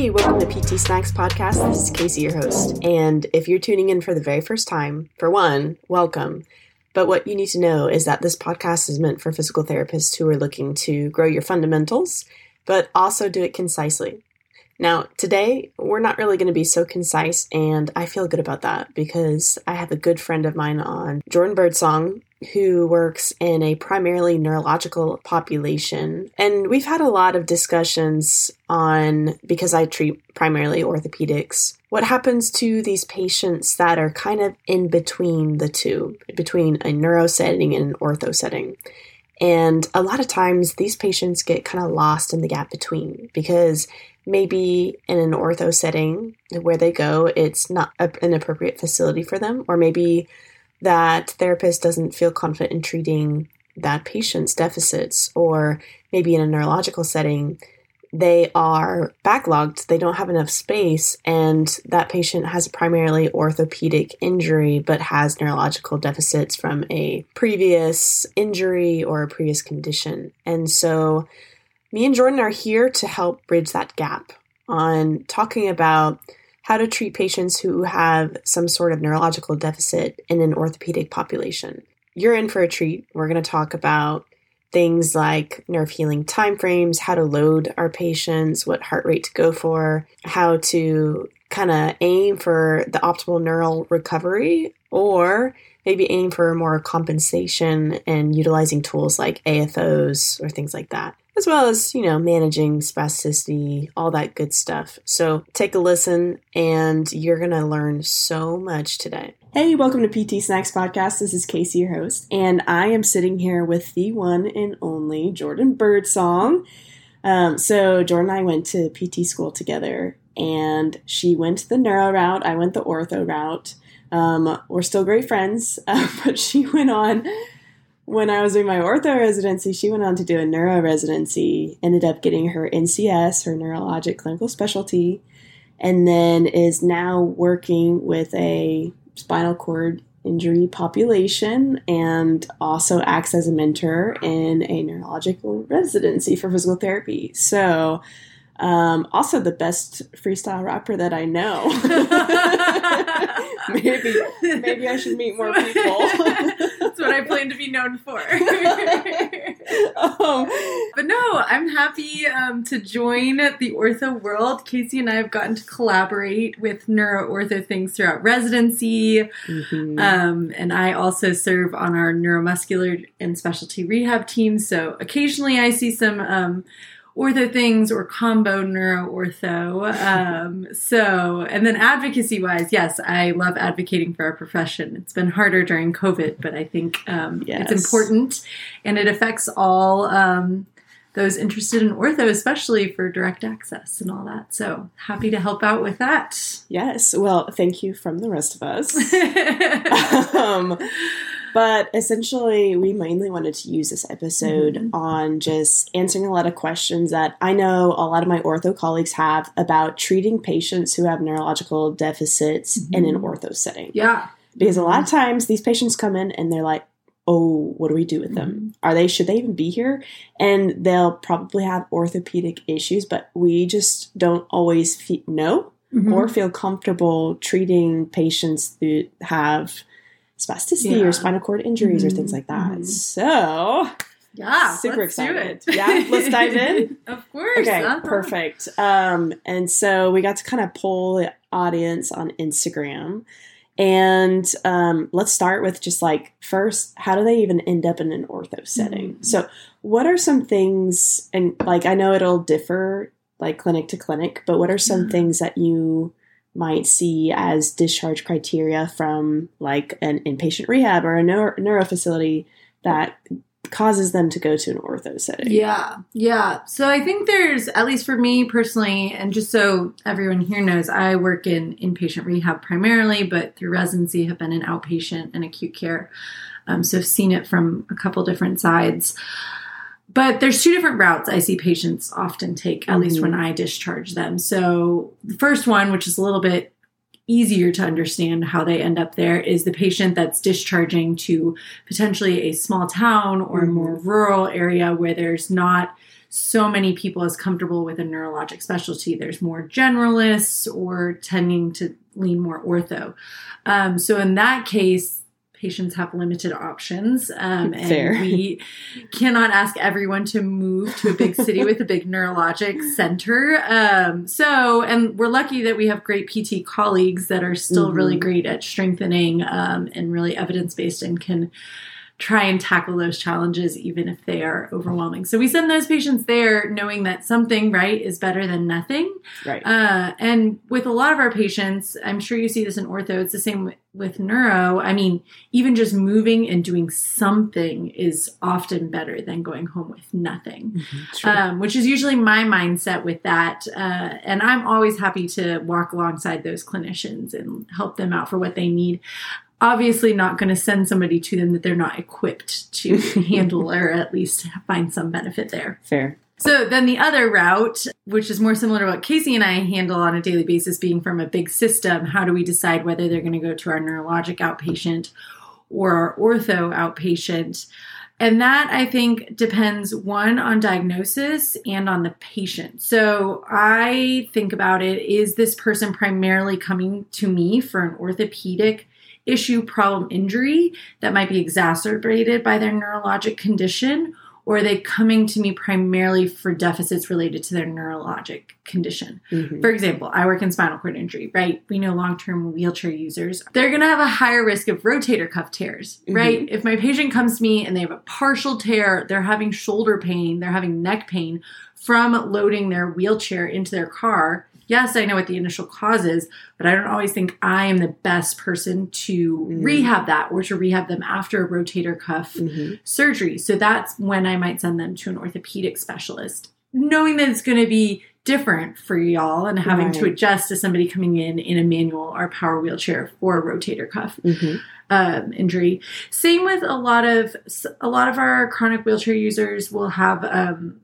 Hey, welcome to PT Snacks Podcast. This is Casey, your host. And if you're tuning in for the very first time, for one, welcome. But what you need to know is that this podcast is meant for physical therapists who are looking to grow your fundamentals, but also do it concisely. Now, today, we're not really going to be so concise, and I feel good about that because I have a good friend of mine on, Jordan Birdsong, who works in a primarily neurological population. And we've had a lot of discussions on, because I treat primarily orthopedics, what happens to these patients that are kind of in between the two, between a neuro setting and an ortho setting. And a lot of times these patients get kind of lost in the gap between because maybe in an ortho setting where they go, it's not an appropriate facility for them, or maybe that therapist doesn't feel confident in treating that patient's deficits, or maybe in a neurological setting, they are backlogged, they don't have enough space, and that patient has a primarily orthopedic injury but has neurological deficits from a previous injury or a previous condition. And so, me and Jordan are here to help bridge that gap on talking about how to treat patients who have some sort of neurological deficit in an orthopedic population. You're in for a treat. We're going to talk about things like nerve healing timeframes, how to load our patients, what heart rate to go for, how to kind of aim for the optimal neural recovery, or maybe aim for more compensation and utilizing tools like AFOs or things like that as well as, you know, managing spasticity, all that good stuff. So take a listen and you're going to learn so much today. Hey, welcome to PT Snacks Podcast. This is Casey, your host, and I am sitting here with the one and only Jordan Birdsong. Um, so, Jordan and I went to PT school together, and she went the neuro route, I went the ortho route. Um, we're still great friends, uh, but she went on when I was doing my ortho residency, she went on to do a neuro residency, ended up getting her NCS, her neurologic clinical specialty, and then is now working with a spinal cord injury population and also acts as a mentor in a neurological residency for physical therapy. So, um, also, the best freestyle rapper that I know. maybe, maybe I should meet more people. That's what I plan to be known for. um, but no, I'm happy um, to join the ortho world. Casey and I have gotten to collaborate with neuro ortho things throughout residency, mm-hmm. um, and I also serve on our neuromuscular and specialty rehab team. So occasionally, I see some um, ortho things or combo neuro ortho. Um, so, and then advocacy wise, yes, I love advocating for our profession. It's been harder during COVID, but I think um, yes. it's important and it affects all um, those interested in ortho, especially for direct access and all that. So happy to help out with that. Yes. Well, thank you from the rest of us. but essentially, we mainly wanted to use this episode mm-hmm. on just answering a lot of questions that I know a lot of my ortho colleagues have about treating patients who have neurological deficits mm-hmm. in an mm-hmm. ortho setting. Yeah. Because a lot of times these patients come in and they're like, oh, what do we do with them? Mm-hmm. Are they, should they even be here? And they'll probably have orthopedic issues, but we just don't always fe- know mm-hmm. or feel comfortable treating patients that have spasticity yeah. or spinal cord injuries mm-hmm. or things like that. Mm-hmm. So, yeah, super excited. Yeah, let's dive in. of course. Okay, uh-huh. perfect. Um, and so we got to kind of poll the audience on Instagram. And um, let's start with just like first, how do they even end up in an ortho setting? Mm-hmm. So, what are some things, and like I know it'll differ like clinic to clinic, but what are some mm-hmm. things that you might see as discharge criteria from like an inpatient rehab or a neuro, neuro facility that causes them to go to an ortho setting. Yeah. Yeah. So I think there's at least for me personally and just so everyone here knows I work in inpatient rehab primarily but through residency have been in outpatient and acute care. Um, so I've seen it from a couple different sides but there's two different routes I see patients often take, at mm-hmm. least when I discharge them. So the first one, which is a little bit easier to understand how they end up there is the patient that's discharging to potentially a small town or a more rural area where there's not so many people as comfortable with a neurologic specialty. There's more generalists or tending to lean more ortho. Um, so in that case, patients have limited options um, and Fair. we cannot ask everyone to move to a big city with a big neurologic center um, so and we're lucky that we have great pt colleagues that are still really Mhm. great at strengthening um, and really evidence-based and can try and tackle those challenges even if they are overwhelming so we send those patients there knowing that something right is better than nothing Right. uh, and with a lot of our patients, I'm sure you see this in ortho, it's the same with, neuro. I mean, even just moving and doing something is often better than going home with nothing, True. um, which is usually my mindset with that. Uh, and I'm always happy to walk alongside those clinicians and help them out for what they need. Obviously, not going to send somebody to them that they're not equipped to handle or at least find some benefit there. Fair. So then the other route, which is more similar to what Casey and I handle on a daily basis, being from a big system, how do we decide whether they're going to go to our neurologic outpatient or our ortho outpatient? And that I think depends one on diagnosis and on the patient. So I think about it is this person primarily coming to me for an orthopedic issue, problem, injury that might be exacerbated by their neurologic condition? Or are they coming to me primarily for deficits related to their neurologic condition? Mhm. For example, I work in spinal cord injury, right? We know long term wheelchair users, they're going to have a higher risk of rotator cuff tears, right? If my patient comes to me and they have a partial tear, they're having shoulder pain, they're having neck pain from loading their wheelchair into their car. Yes, I know what the initial cause is, but I don't always think I am the best person to Mhm. rehab that or to rehab them after a rotator cuff Mhm. surgery. So that's when I might send them to an orthopedic specialist, knowing that it's going to be different for y'all and having to adjust to somebody coming in in a manual or power wheelchair for a rotator cuff Mhm. um, injury. Same with a lot of a lot of our chronic wheelchair users will have um,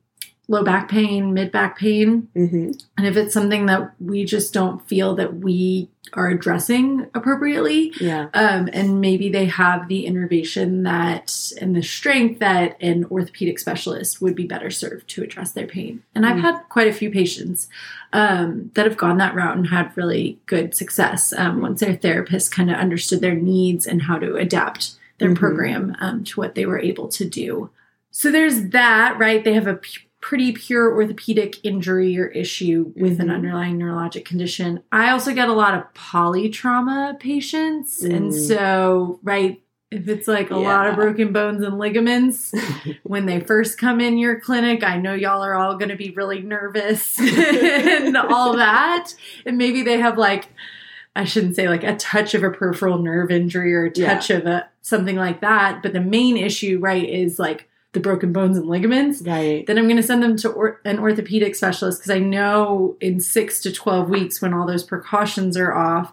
low back pain, mid back pain, Mhm. and if it's something that we just don't feel that we are addressing appropriately, Yeah. um, and maybe they have the innervation that and the strength that an orthopedic specialist would be better served to address their pain. And I've Mm. had quite a few patients um, that have gone that route and had really good success um, once their therapist kind of understood their needs and how to adapt their Mhm. program um, to what they were able to do. So there's that, right? They have a pretty pure orthopedic injury or issue with an Mhm. underlying neurologic condition. I also get a lot of polytrauma patients. And Mm. so, right, if it's like a lot of broken bones and ligaments, when they first come in your clinic, I know y'all are all going to be really nervous and all that. And maybe they have like, I shouldn't say like a touch of a peripheral nerve injury or a Yeah. touch of a something like that. But the main issue, right, is like the broken bones and ligaments. Right. Then I'm going to send them to or- an orthopedic specialist because I know in six to 12 weeks, when all those precautions are off,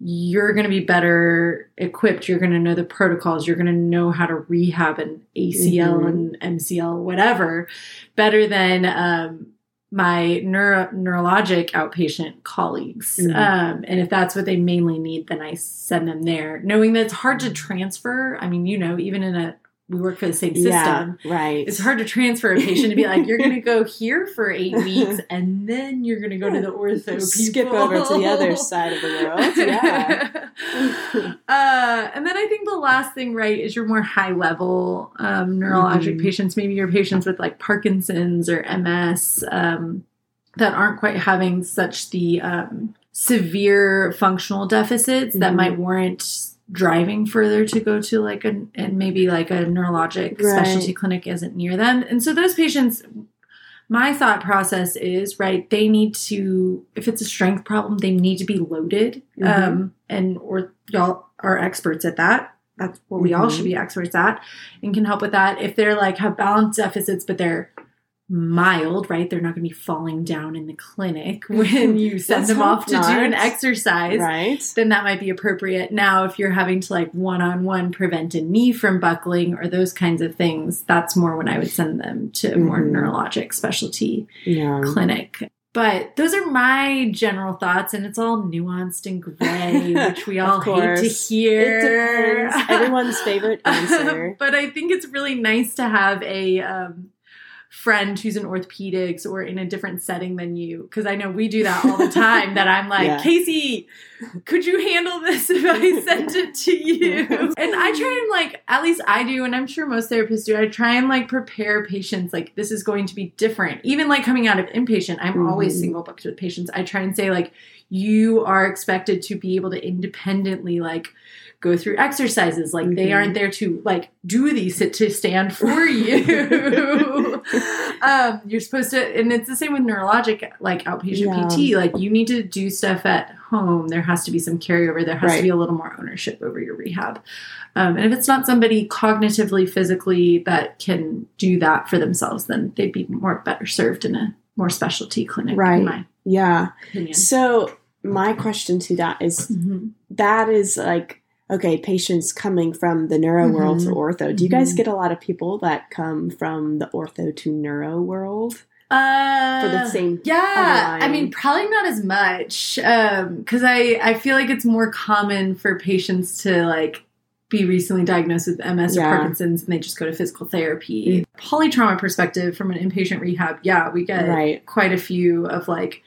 you're going to be better equipped. You're going to know the protocols. You're going to know how to rehab an ACL Mhm. and MCL, whatever, better than um, my neuro- neurologic outpatient colleagues. Mhm. Um, and if that's what they mainly need, then I send them there, knowing that it's hard to transfer. I mean, you know, even in a we work for the same system Yeah. Right. it's hard to transfer a patient to be like, you're going to go here for eight weeks and then you're going to go to the ortho people. Skip over to the other side of the world. Yeah. uh, and then I think the last thing, right, is your more high level um, neurologic Mhm. patients, maybe your patients with like Parkinson's or MS um, that aren't quite having such the um, severe functional deficits that Mhm. might warrant driving further to go to like a and maybe like a neurologic Right. specialty clinic isn't near them and so those patients my thought process is right they need to if it's a strength problem they need to be loaded Mhm. um and or y'all are experts at that that's what we all Mhm. should be experts at and can help with that if they're like have balance deficits but they're mild right they're not going to be falling down in the clinic when you send them off to do an exercise Right. then that might be appropriate. Now, if you're having to like one on one prevent a knee from buckling or those kinds of things, that's more when I would send them to a more Mhm. neurologic specialty Yeah. clinic. but those are my general thoughts, and it's all nuanced and gray, which we all hate to hear. Everyone's favorite answer. but I think it's really nice to have a um, friend who's in orthopedics or in a different setting than you. Because I know we do that all the time. that I'm like, Yeah. Casey, could you handle this if I sent it to you? and I try and like, at least I do, and I'm sure most therapists do. I try and like prepare patients like this is going to be different. Even like coming out of inpatient, I'm always Mhm. single booked with patients. I try and say like, you are expected to be able to independently like go through exercises like they Mhm. aren't there to like do these sit to stand for you um you're supposed to and it's the same with neurologic like outpatient Yeah. pt like you need to do stuff at home there has to be some carryover there has Right. to be a little more ownership over your rehab um, and if it's not somebody cognitively physically that can do that for themselves then they'd be more better served in a more specialty clinic Right. Yeah. opinion So my question to that is Mhm. that is like okay, patients coming from the neuro world to ortho. Do you guys Mhm. get a lot of people that come from the ortho to neuro world Uh, for the same? Yeah, I mean, probably not as much because I I feel like it's more common for patients to like be recently diagnosed with MS Yeah. or Parkinson's and they just go to physical therapy. Polytrauma perspective from an inpatient rehab, yeah, we get Right. quite a few of like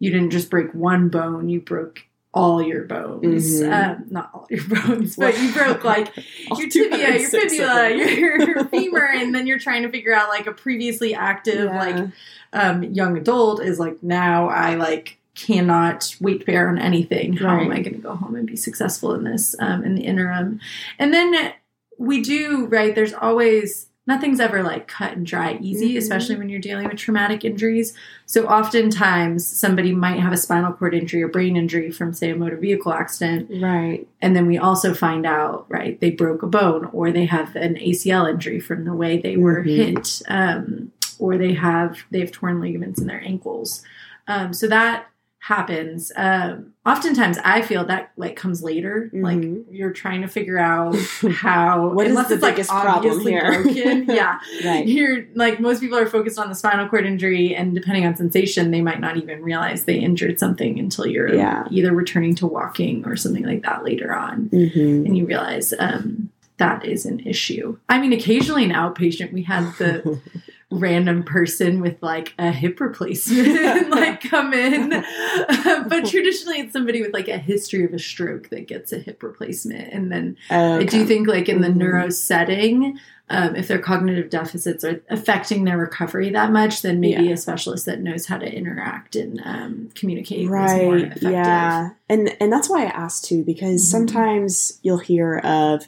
you didn't just break one bone, you broke all your bones. Mhm. Um, not all your bones, but you broke like your tibia, your fibula, your femur, and then you're trying to figure out like a previously active Yeah. like um, young adult is like now I like cannot weight bear on anything. How am I going to go home and be successful in this um, in the interim? And then we do right. There's always nothing's ever like cut and dry easy, Mhm. especially when you're dealing with traumatic injuries. So oftentimes somebody might have a spinal cord injury or brain injury from say a motor vehicle accident right. and then we also find out right they broke a bone or they have an acl injury from the way they were Mhm. hit um, or they have they have torn ligaments in their ankles um, so that happens um, oftentimes i feel that like comes later like Mhm. you're trying to figure out how What is the it's like biggest problem here? broken yeah Right. you're like most people are focused on the spinal cord injury and depending on sensation they might not even realize they injured something until you're Yeah. either returning to walking or something like that later on hmm and you realize um, that is an issue i mean occasionally an outpatient we had the random person with like a hip replacement like come in but traditionally it's somebody with like a history of a stroke that gets a hip replacement and then I do think, like in the Mhm. neuro setting, um, if their cognitive deficits are affecting their recovery that much, then maybe Yeah. a specialist that knows how to interact and um, communicate is more right effective. yeah and and that's why i asked too because Mhm. sometimes you'll hear of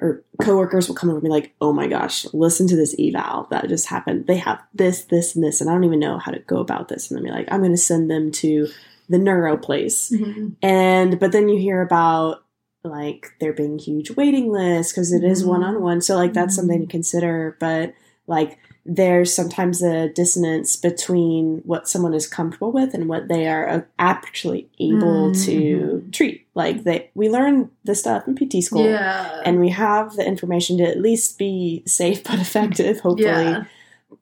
or coworkers will come over and be like oh my gosh listen to this eval that just happened they have this this and this and i don't even know how to go about this and then be like i'm going to send them to the neuro place Mhm. and but then you hear about like there being huge waiting lists because it is Mhm. one-on-one so like that's something to Mhm. consider but like there's sometimes a dissonance between what someone is comfortable with and what they are uh, actually able to Mhm. treat like they we learn the stuff in pt school Yeah. and we have the information to at least be safe but effective hopefully yeah.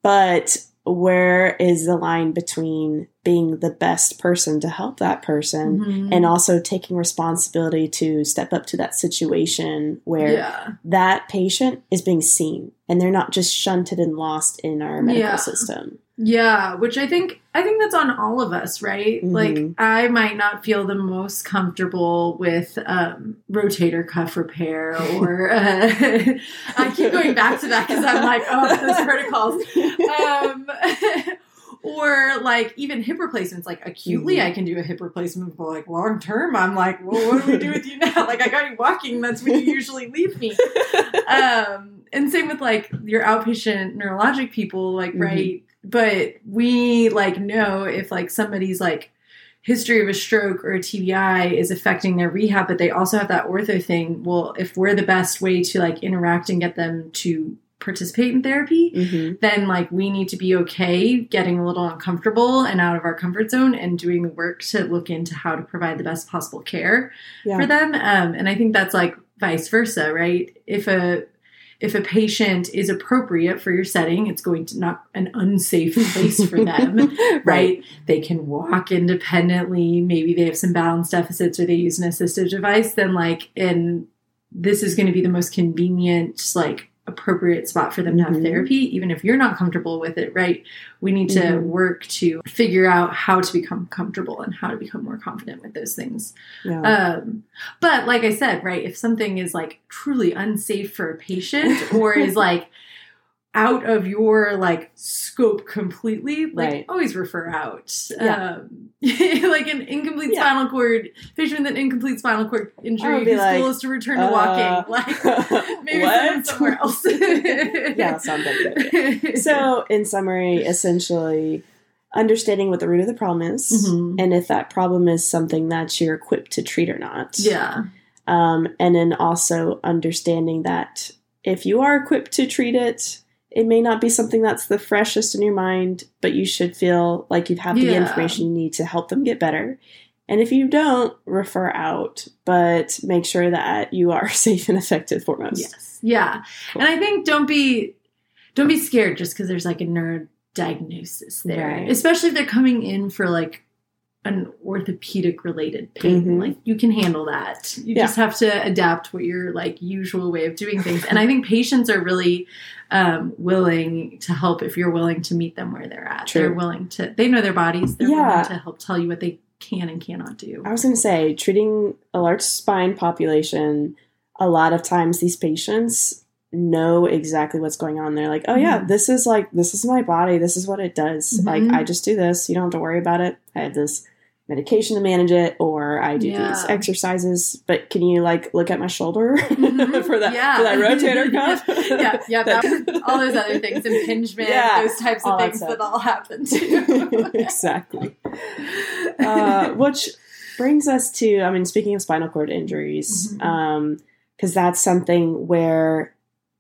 but where is the line between being the best person to help that person Mhm. and also taking responsibility to step up to that situation where yeah. that patient is being seen and they're not just shunted and lost in our medical Yeah. system. Yeah, which I think I think that's on all of us, right? Mhm. Like I might not feel the most comfortable with um, rotator cuff repair, or uh, I keep going back to that because I'm like, oh, those protocols. Um, or like even hip replacements. Like acutely, Mhm. I can do a hip replacement, but like long term, I'm like, well, what do we do with you now? Like I got you walking. That's when you usually leave me um and same with like your outpatient neurologic people like Mhm. right but we like know if like somebody's like history of a stroke or a TBI is affecting their rehab but they also have that ortho thing well if we're the best way to like interact and get them to participate in therapy hmm then like we need to be okay getting a little uncomfortable and out of our comfort zone and doing the work to look into how to provide the best possible care Yeah. for them um, and i think that's like vice versa right if a if a patient is appropriate for your setting, it's going to not an unsafe place for them, right. right? They can walk independently. Maybe they have some balance deficits or they use an assistive device. Then, like, and this is going to be the most convenient, like, appropriate spot for them to have mm-hmm. therapy, even if you're not comfortable with it, right? We need to mm-hmm. work to figure out how to become comfortable and how to become more confident with those things. Yeah. Um, but like I said, right, if something is like truly unsafe for a patient or is like out of your like scope completely, like right. always refer out. Yeah. Um, like an incomplete yeah. spinal cord patient with an incomplete spinal cord injury whose like, goal is to return to uh, walking. Like maybe somewhere else. yeah, sounds like So, in summary, essentially understanding what the root of the problem is mm-hmm. and if that problem is something that you're equipped to treat or not. Yeah. Um, and then also understanding that if you are equipped to treat it, it may not be something that's the freshest in your mind, but you should feel like you have the yeah. information you need to help them get better. And if you don't, refer out, but make sure that you are safe and effective foremost. Yes. Yeah. Cool. And I think don't be don't be scared just because there's like a nerd diagnosis there. Right. Especially if they're coming in for like an orthopedic related pain. Mm-hmm. Like you can handle that. You yeah. just have to adapt what your like usual way of doing things. and I think patients are really um, willing to help if you're willing to meet them where they're at. True. They're willing to. They know their bodies. They're yeah. willing to help tell you what they can and cannot do. I was going to say treating a large spine population. A lot of times, these patients know exactly what's going on. They're like, oh yeah, mm-hmm. this is like this is my body. This is what it does. Mm-hmm. Like I just do this. You don't have to worry about it. I have this medication to manage it or I do yeah. these exercises. But can you like look at my shoulder mm-hmm. for that yeah. for that rotator cuff? yeah, yeah, that, all those other things, impingement, yeah, those types of things that, that, all happen too. exactly. Uh, which brings us to, I mean, speaking of spinal cord injuries, because mm-hmm. um, that's something where,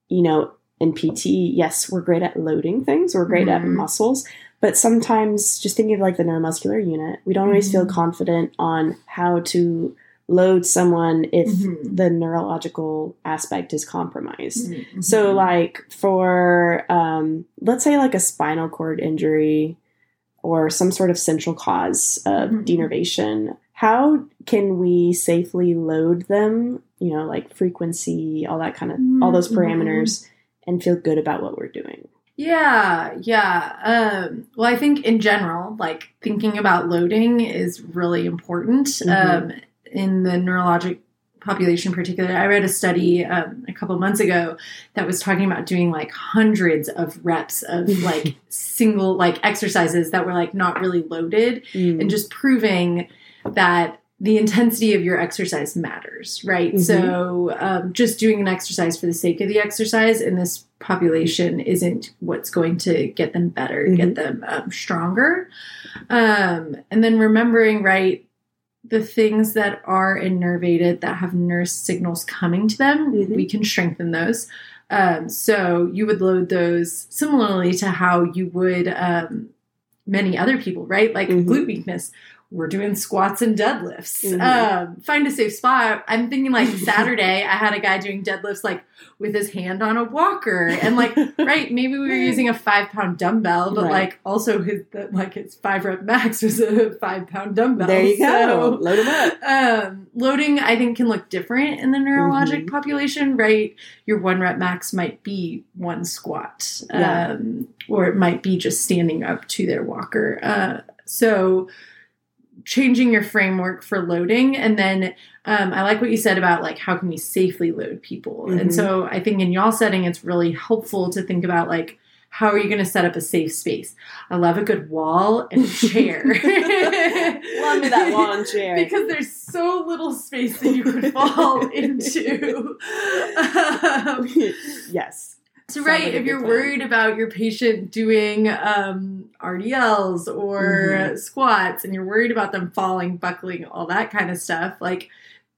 you know, in PT, yes, we're great at loading things, we're great mm-hmm. at muscles, but sometimes, just thinking of like the neuromuscular unit, we don't always mm-hmm. feel confident on how to load someone if mm-hmm. the neurological aspect is compromised. Mm-hmm. So, like for um, let's say like a spinal cord injury or some sort of central cause of mm-hmm. denervation, how can we safely load them? You know, like frequency, all that kind of all those mm-hmm. parameters, and feel good about what we're doing. Yeah, yeah. Um, well, I think in general, like thinking about loading is really important mm-hmm. um, in the neurologic population, particularly. I read a study um, a couple months ago that was talking about doing like hundreds of reps of like single like exercises that were like not really loaded, mm. and just proving that the intensity of your exercise matters, right? Mm-hmm. So, um, just doing an exercise for the sake of the exercise in this population isn't what's going to get them better, mm-hmm. get them um, stronger. Um, and then remembering, right, the things that are innervated that have nerve signals coming to them, mm-hmm. we can strengthen those. Um, so, you would load those similarly to how you would um, many other people, right? Like mm-hmm. glute weakness we're doing squats and deadlifts. Mm-hmm. Um, find a safe spot. I'm thinking like Saturday, I had a guy doing deadlifts like with his hand on a walker, and like right, maybe we were using a five pound dumbbell, but right. like also his like his five rep max was a five pound dumbbell. There you go. Load him up. Um, loading, I think, can look different in the neurologic mm-hmm. population. Right, your one rep max might be one squat, yeah. um, or it might be just standing up to their walker. Uh, so changing your framework for loading. And then um, i like what you said about like how can we safely load people? Mm-hmm. and so i think in y'all setting it's really helpful to think about like how are you going to set up a safe space? I love a good wall and chair. Love me that wall and chair. Because there's so little space that you could fall into. Um, yes so right, if you're time. worried about your patient doing um, RDLs or mm-hmm. squats, and you're worried about them falling, buckling, all that kind of stuff, like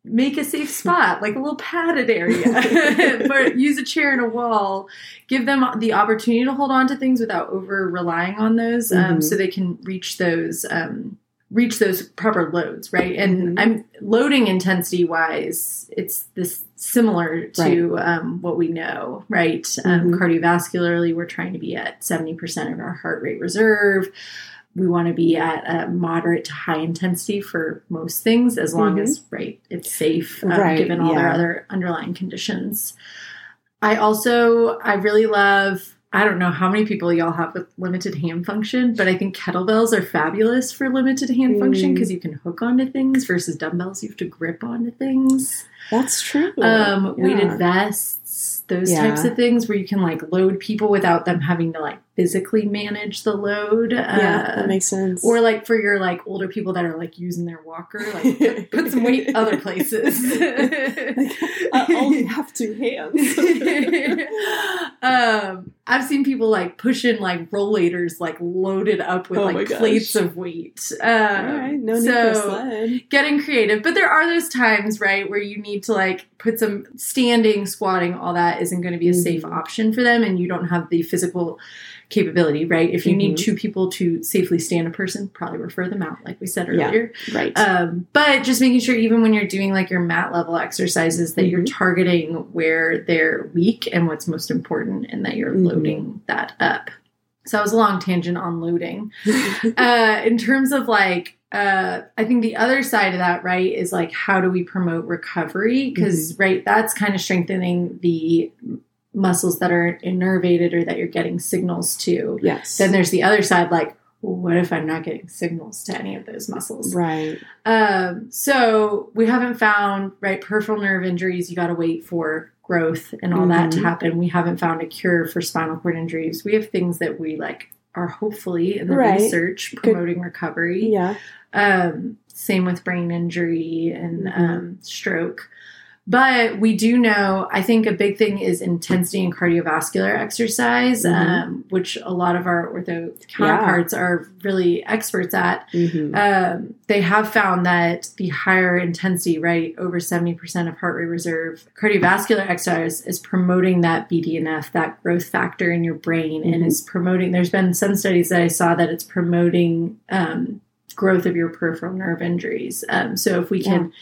make a safe spot, like a little padded area, but use a chair and a wall. Give them the opportunity to hold on to things without over relying on those, um, mm-hmm. so they can reach those um, reach those proper loads, right? And Mhm. I'm loading intensity wise, it's this similar to um, what we know, right? Um, Mhm. cardiovascularly, we're trying to be at 70% of our heart rate reserve. We want to be at a moderate to high intensity for most things, as long Mhm. as right it's safe, um, Right, given all their yeah. other underlying conditions. I also I really love. I don't know how many people y'all have with limited hand function, but I think kettlebells are fabulous for limited hand function Mm. because you can hook onto things versus dumbbells. You have to grip onto things. That's true. Um, Yeah. weighted vests, those Yeah. types of things where you can like load people without them having to like physically manage the load. Yeah, Uh, that makes sense. or like for your like older people that are like using their walker, like put, put some weight other places. I only have two hands. um, I've seen people like pushing like rollators like loaded up with Oh like plates of weight. Um, All right, no need for a so sled. getting creative, but there are those times right where you need to like put some standing, squatting, all that isn't going to be a safe Mhm. option for them, and you don't have the physical capability, right? If you need Mhm. two people to safely stand a person, probably refer them out, like we said Yeah. earlier. Right. Um, but just making sure, even when you're doing like your mat level exercises, that you're Mhm. targeting where they're weak and what's most important, and that you're Mhm. loading that up. So that was a long tangent on loading. uh, in terms of like, uh, I think the other side of that, right, is like how do we promote recovery? Because Mm-hmm. right, that's kind of strengthening the muscles that are innervated or that you're getting signals to. yes. Then there's the other side, like, well, what if I'm not getting signals to any of those muscles? right. Um, so we haven't found right peripheral nerve injuries. You got to wait for growth and all that to Mhm. happen. We haven't found a cure for spinal cord injuries. We have things that we like are hopefully in the Right. research promoting recovery. Yeah. Um, same with brain injury and Mhm. um, stroke. But we do know, I think a big thing is intensity and cardiovascular exercise, Mhm. um, which a lot of our ortho counterparts are really experts at hmm um, they have found that the higher intensity, right, over 70% of heart rate reserve cardiovascular exercise is promoting that BDNF, that growth factor in your brain, and Mhm. is promoting. There's been some studies that I saw that it's promoting um, growth of your peripheral nerve injuries. Um, so if we can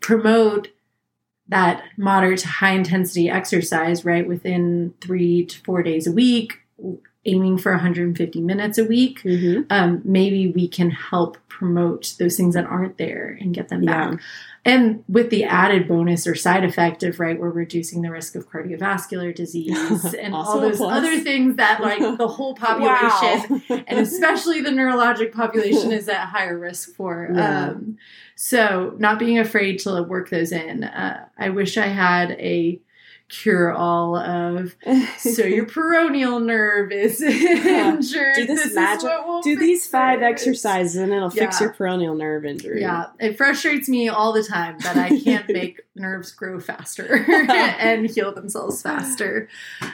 promote that moderate to high intensity exercise, right, within three to four days a week, aiming for 150 minutes a week, hmm um, maybe we can help promote those things that aren't there and get them Yeah. back. And with the added bonus or side effect of right, we're reducing the risk of cardiovascular disease and all those other things that like the whole population Wow. and especially the neurologic population is at higher risk for. Yeah. Um, so not being afraid to work those in. Uh, I wish I had a cure all of so your peroneal nerve is injured. Do this is magic- do these five it. exercises and it'll fix your peroneal nerve injury. Yeah, it frustrates me all the time that I can't make nerves grow faster and heal themselves faster.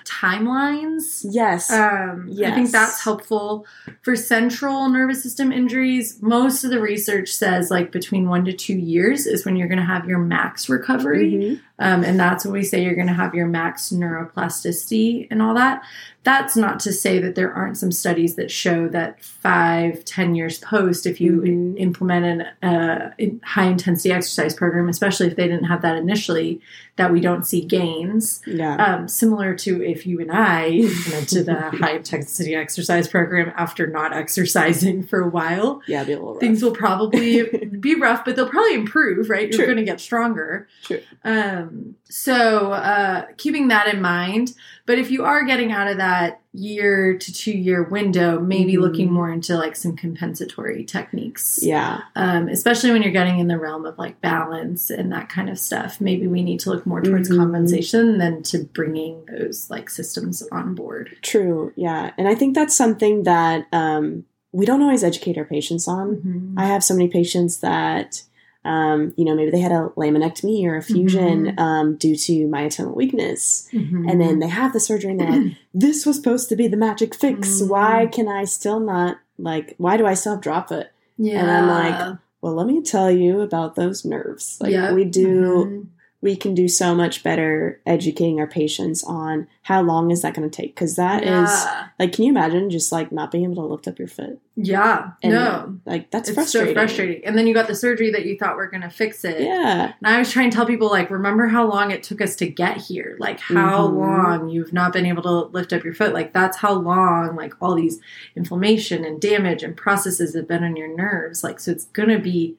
Timelines. Yes. Um, I think that's helpful for central nervous system injuries. Most of the research says like between one to two years is when you're going to have your max recovery. Mhm. Um, and that's when we say you're going to have your max neuroplasticity and all that. That's not to say that there aren't some studies that show that five, ten years post, if you Mhm. implement a uh, in- high intensity exercise program, especially if they didn't have that initially, that we don't see gains. Yeah. Um, similar to if you and I implemented the high intensity exercise program after not exercising for a while, yeah, be a little rough. things will probably be rough, but they'll probably improve, right? You're going to get stronger. True. Um, so uh, keeping that in mind, but if you are getting out of that year to two year window, maybe Mhm. looking more into like some compensatory techniques, yeah. um, especially when you're getting in the realm of like balance and that kind of stuff. Maybe we need to look more towards Mhm. compensation than to bringing those like systems on board. True. Yeah. And I think that's something that um, we don't always educate our patients on. Mhm. I have so many patients that, um, you know, maybe they had a laminectomy or a fusion Mhm. um, due to myotomal weakness. Mhm. And then they have the surgery and they're like, this was supposed to be the magic fix. Mhm. Why can I still not, like, why do I still have drop foot? yeah. and I'm like, Well, let me tell you about those nerves. Like, Yep. we do Mhm. We can do so much better educating our patients on how long is that going to take because that is Yeah. like can you imagine just like not being able to lift up your foot Yeah. and no. like that's it's frustrating so frustrating. And then you got the surgery that you thought were going to fix it. yeah And I was trying to tell people, like, remember how long it took us to get here? Like, how Mhm. long you've not been able to lift up your foot? Like, that's how long, like, all these inflammation and damage and processes have been on your nerves. Like, so it's going to be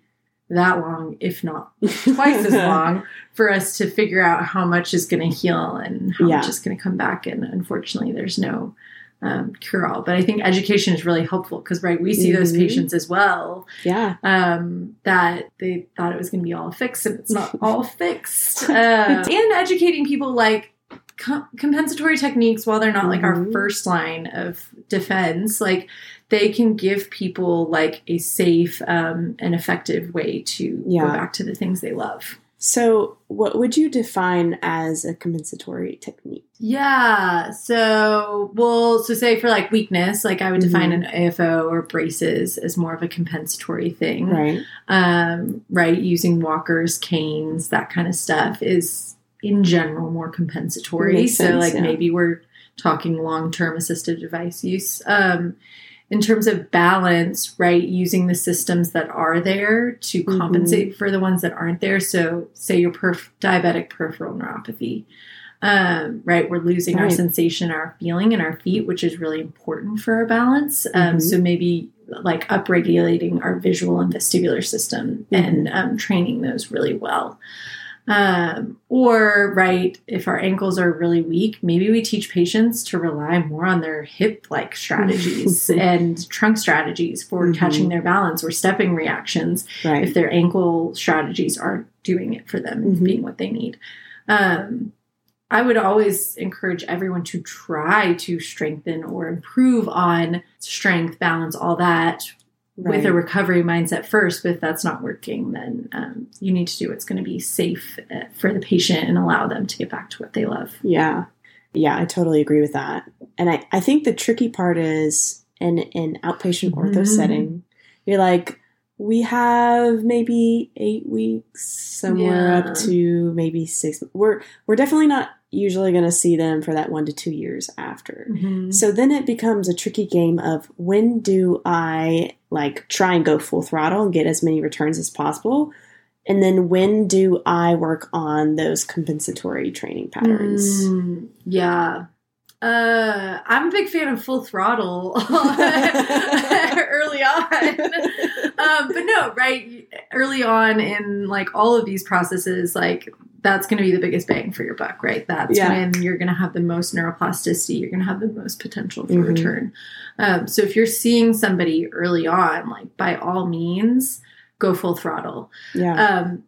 that long, if not twice as long, for us to figure out how much is going to heal and how Yeah. much is going to come back. And unfortunately, there's no um, cure all. But I think education is really helpful because, right, we see those Mhm. patients as well yeah um, that they thought it was going to be all fixed and it's not all fixed. Uh, and educating people like co- compensatory techniques while they're not like our Mhm. first line of defense, like they can give people like a safe um, and effective way to Yeah. go back to the things they love. so what would you define as a compensatory technique Yeah. So, well, so say for like weakness, like I would define Mhm. an AFO or braces as more of a compensatory thing. right um, right? Using walkers, canes, that kind of stuff is in general more compensatory. Makes so, sense, like yeah. maybe we're talking long term assistive device use. Um, in terms of balance, right? Using the systems that are there to Mhm. compensate for the ones that aren't there. So, say your perf- diabetic peripheral neuropathy. Um, right, we're losing our sensation, our feeling in our feet, which is really important for our balance. Um, Mhm. So maybe like upregulating our visual and vestibular system Mm-hmm. and um, training those really well. Um, or, right, if our ankles are really weak, maybe we teach patients to rely more on their hip like strategies and trunk strategies for Mhm. catching their balance or stepping reactions right if their ankle strategies aren't doing it for them, Mhm. being what they need. Um, I would always encourage everyone to try to strengthen or improve on strength, balance, all that with a recovery mindset first. But if that's not working, then um, you need to do what's going to be safe uh, for the patient and allow them to get back to what they love. Yeah. Yeah, I totally agree with that. And I, I think the tricky part is in an outpatient ortho Mhm. setting, you're like, we have maybe eight weeks, somewhere Yeah. up to maybe six. We're we're definitely not usually going to see them for that one to two years after. So then it becomes a tricky game of when do I like try and go full throttle and get as many returns as possible? And then when do I work on those compensatory training patterns? Mm, yeah. Uh, I'm a big fan of full throttle early on. Um, but no, right? Early on in like all of these processes, like that's going to be the biggest bang for your buck, right? That's Yeah. when you're going to have the most neuroplasticity. You're going to have the most potential for Mhm. return. Um, so if you're seeing somebody early on, like by all means, go full throttle. Yeah. Um,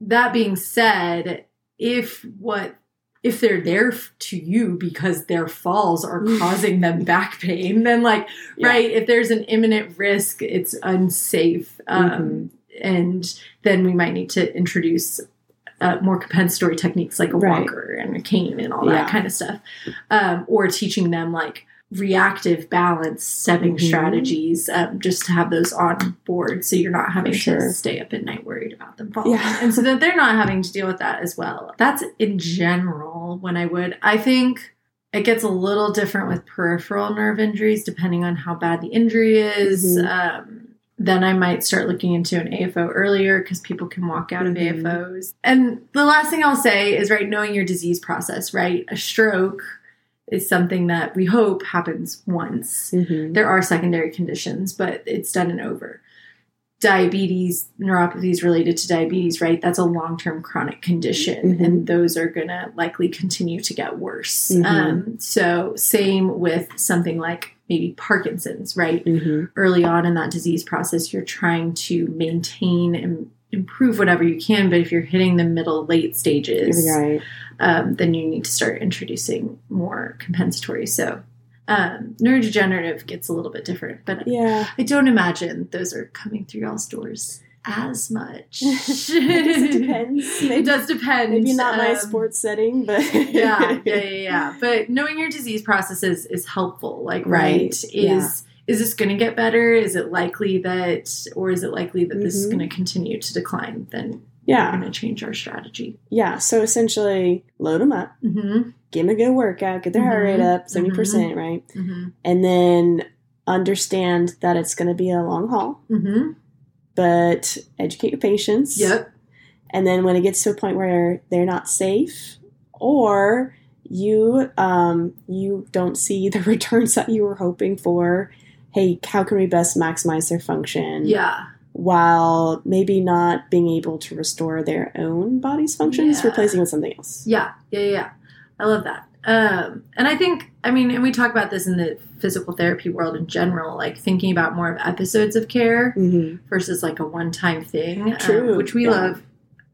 that being said, if what if they're there to you because their falls are causing them back pain, then like Yeah. right, if there's an imminent risk, it's unsafe, um, Mhm. and then we might need to introduce. Uh, more compensatory techniques like a Right. walker and a cane and all Yeah. that kind of stuff, um, or teaching them like reactive balance stepping Mhm. strategies um, just to have those on board so you're not having sure. to stay up at night worried about them falling Yeah. and so that they're not having to deal with that as well that's in general when i would i think it gets a little different with peripheral nerve injuries depending on how bad the injury is Mhm. um, then I might start looking into an AFO earlier because people can walk out Mhm. of AFOs. And the last thing I'll say is, right, knowing your disease process, right? A stroke is something that we hope happens once. Mhm. There are secondary conditions, but it's done and over. Diabetes, neuropathies related to diabetes, right? That's a long term chronic condition, Mhm. and those are going to likely continue to get worse. Mhm. Um, so, same with something like maybe Parkinson's, right? Mhm. early on in that disease process, you're trying to maintain and improve whatever you can. But if you're hitting the middle, late stages, Right. um, then you need to start introducing more compensatory. So, um, neurodegenerative gets a little bit different, but Yeah. I don't imagine those are coming through y'all's doors as much. It depends. Maybe, It does depend. maybe not my Um, sports setting, but yeah, yeah, yeah, yeah. But knowing your disease processes is helpful. Like, right, Right, is yeah. Is this going to get better? Is it likely that, or is it likely that this is Mhm. going to continue to decline? Then Yeah. we're going to change our strategy. Yeah. So essentially, load them up, Mm-hmm. give them a good workout, get their heart rate Mhm. up 70%, percent right? Mm-hmm. And then understand that it's going to be a long haul, Mm-hmm. but educate your patients. Yep. And then when it gets to a point where they're not safe or you um, you don't see the returns that you were hoping for, hey, how can we best maximize their function? Yeah. while maybe not being able to restore their own body's functions, Yeah. replacing with something else. Yeah. Yeah. Yeah. I love that. Um, and I think, I mean, and we talk about this in the physical therapy world in general, like thinking about more of episodes of care Mm-hmm. versus like a one time thing, um, True, which we yeah. love.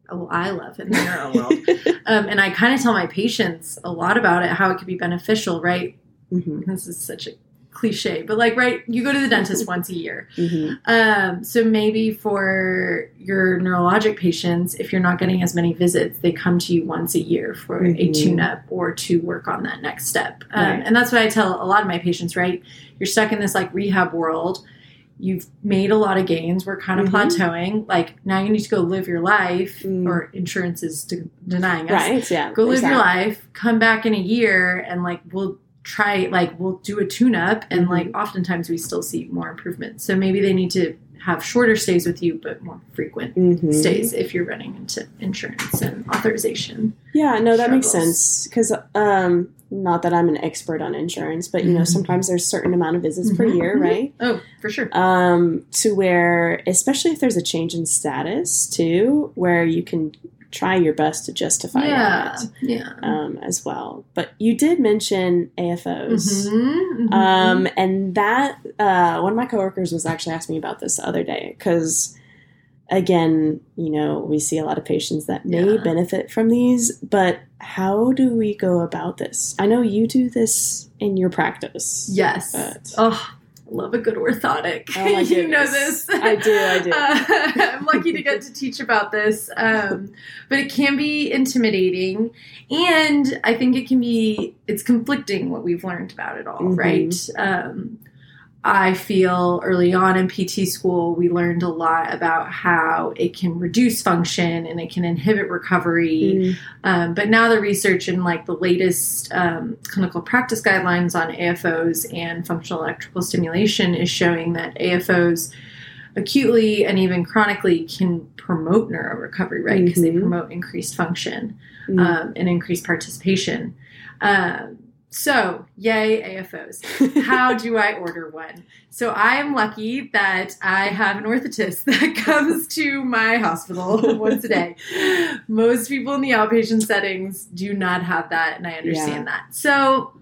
Oh, I love in the neuro world. Um, and I kind of tell my patients a lot about it, how it could be beneficial, right? hmm This is such a cliche, but like, right, you go to the dentist once a year. hmm Um, so maybe for your neurologic patients, if you're not getting as many visits, they come to you once a year for a Mhm. tune-up or to work on that next step. Um, Right. And that's what I tell a lot of my patients. Right, you're stuck in this like rehab world. You've made a lot of gains. We're kind of Mhm. plateauing. Like now, you need to go live your life, Mm. or insurance is de- denying us. Right. Yeah. Go live your life. Come back in a year, and like we'll try like we'll do a tune up and Mhm. like oftentimes we still see more improvement so maybe they need to have shorter stays with you but more frequent Mhm. stays if you're running into insurance and authorization Yeah. No, that makes sense because um, not that I'm an expert on insurance, but you know, Mhm. sometimes there's a certain amount of visits per Mhm, year, mhm. right? oh for sure um, to where, especially if there's a change in status too, where you can try your best to justify yeah that yeah um, as well. But you did mention AFOs. Mhm, mhm. Um, and that uh, one of my coworkers was actually asking me about this the other day because, again, you know, we see a lot of patients that may Yeah. benefit from these, but how do we go about this? I know you do this in your practice. yes but- oh love a good orthotic Oh you know this I do, I do. Uh, i'm lucky to get to teach about this um, but it can be intimidating and i think it can be it's conflicting what we've learned about it all, Mhm. right? um, i feel early on in pt school we learned a lot about how it can reduce function and it can inhibit recovery Mm, um, but now the research in like the latest um, clinical practice guidelines on AFOs and functional electrical stimulation is showing that AFOs acutely and even chronically can promote neuro recovery, right? Because Mhm. they promote increased function mm. um, and increased participation. Um, so, yay, AFOs. How do I order one? So, I am lucky that I have an orthotist that comes to my hospital once a day. Most people in the outpatient settings do not have that, and I understand that. So,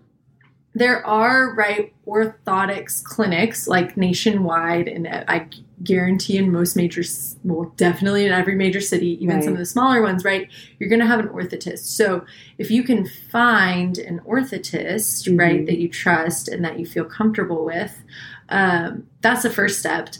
there are right orthotics clinics like nationwide, and I guarantee in most major, well, definitely in every major city, even some of the smaller ones, right? You're going to have an orthotist. So if you can find an orthotist, Mhm. right, that you trust and that you feel comfortable with, um, that's the first step.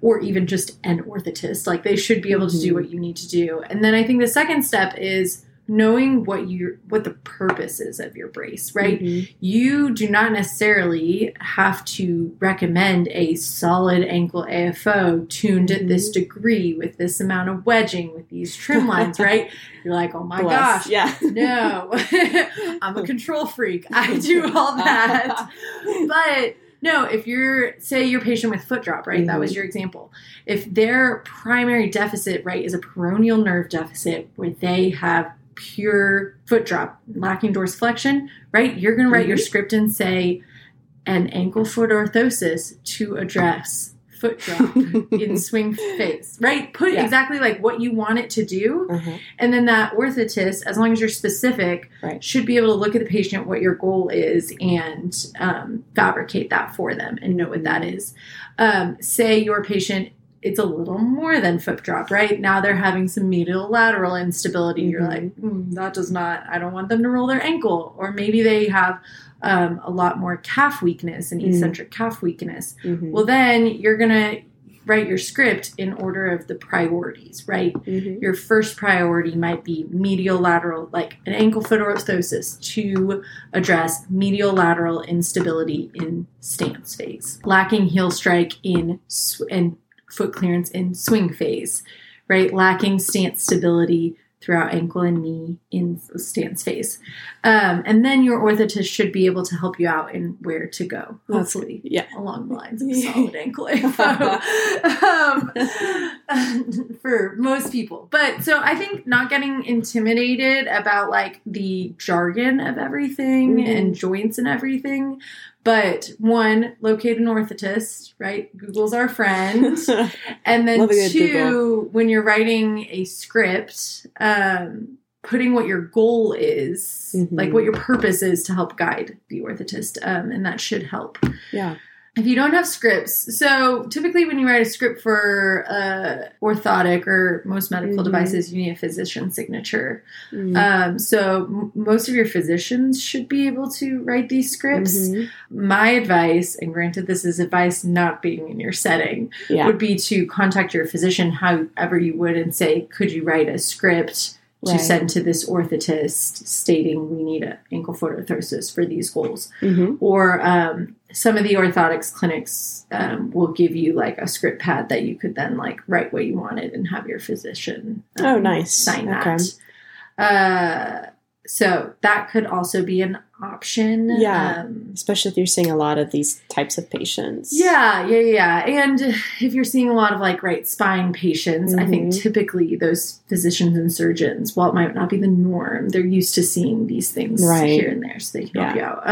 Or even just an orthotist, like they should be able to do Mhm. what you need to do. And then I think the second step is knowing what you what the purpose is of your brace, right? Mhm. you do not necessarily have to recommend a solid ankle AFO tuned at this Mm-hmm. degree with this amount of wedging with these trim lines, right? You're like, oh my Bless. gosh, Yeah. no, I'm a control freak. I do all that. But no, if you're, say, your patient with foot drop, right? That was Mhm. your example. If their primary deficit, right, is a peroneal nerve deficit where they have pure foot drop, lacking dorsiflexion, right? You're going to write your Mhm. script and say an ankle foot orthosis to address foot drop in swing phase, right? Put Yeah. exactly like what you want it to do. Uh-huh. And then that orthotist, as long as you're specific, Right. should be able to look at the patient, what your goal is, and um, fabricate that for them and know what that is. Um, say your patient, it's a little more than foot drop, right? Now they're having some medial lateral instability. You're Mhm. like, "Hmm, that does not, I don't want them to roll their ankle. Or maybe they have um, a lot more calf weakness and Mhm. eccentric calf weakness. Mhm. Well, then you're going to write your script in order of the priorities, right? Mhm. your first priority might be medial lateral, like an ankle foot orthosis to address medial lateral instability in stance phase, lacking heel strike in sw- and foot clearance in swing phase, right? Lacking stance stability throughout ankle and knee in stance phase. Um, and then your orthotist should be able to help you out in where to go, hopefully, yeah. along the lines of solid ankle info um, for most people. But so I think not getting intimidated about like the jargon of everything Mhm. and joints and everything. But one, locate an orthotist, right? Google's our friend. And then Love a good two, when you're writing a script, um, putting what your goal is, Mhm. like what your purpose is to help guide the orthotist, um, and that should help. yeah. If you don't have scripts, so typically when you write a script for uh, orthotic or most medical Mhm. devices, you need a physician signature. Mm. Um, so m- most of your physicians should be able to write these scripts. Mhm. My advice, and granted, this is advice not being in your setting, Yeah. would be to contact your physician however you would and say, could you write a script to send to this orthotist stating we need an ankle foot orthosis for these goals? Mhm. Or um, some of the orthotics clinics um, will give you like a script pad that you could then like write what you wanted and have your physician um, Oh, nice. sign Okay. that. Uh, so that could also be an option. Yeah. Um, Especially if you're seeing a lot of these types of patients. yeah, yeah, yeah. And if you're seeing a lot of like right spine patients, I think Mhm. typically those physicians and surgeons, while it might not be the norm, they're used to seeing these things Right. here and there, so they can help you out.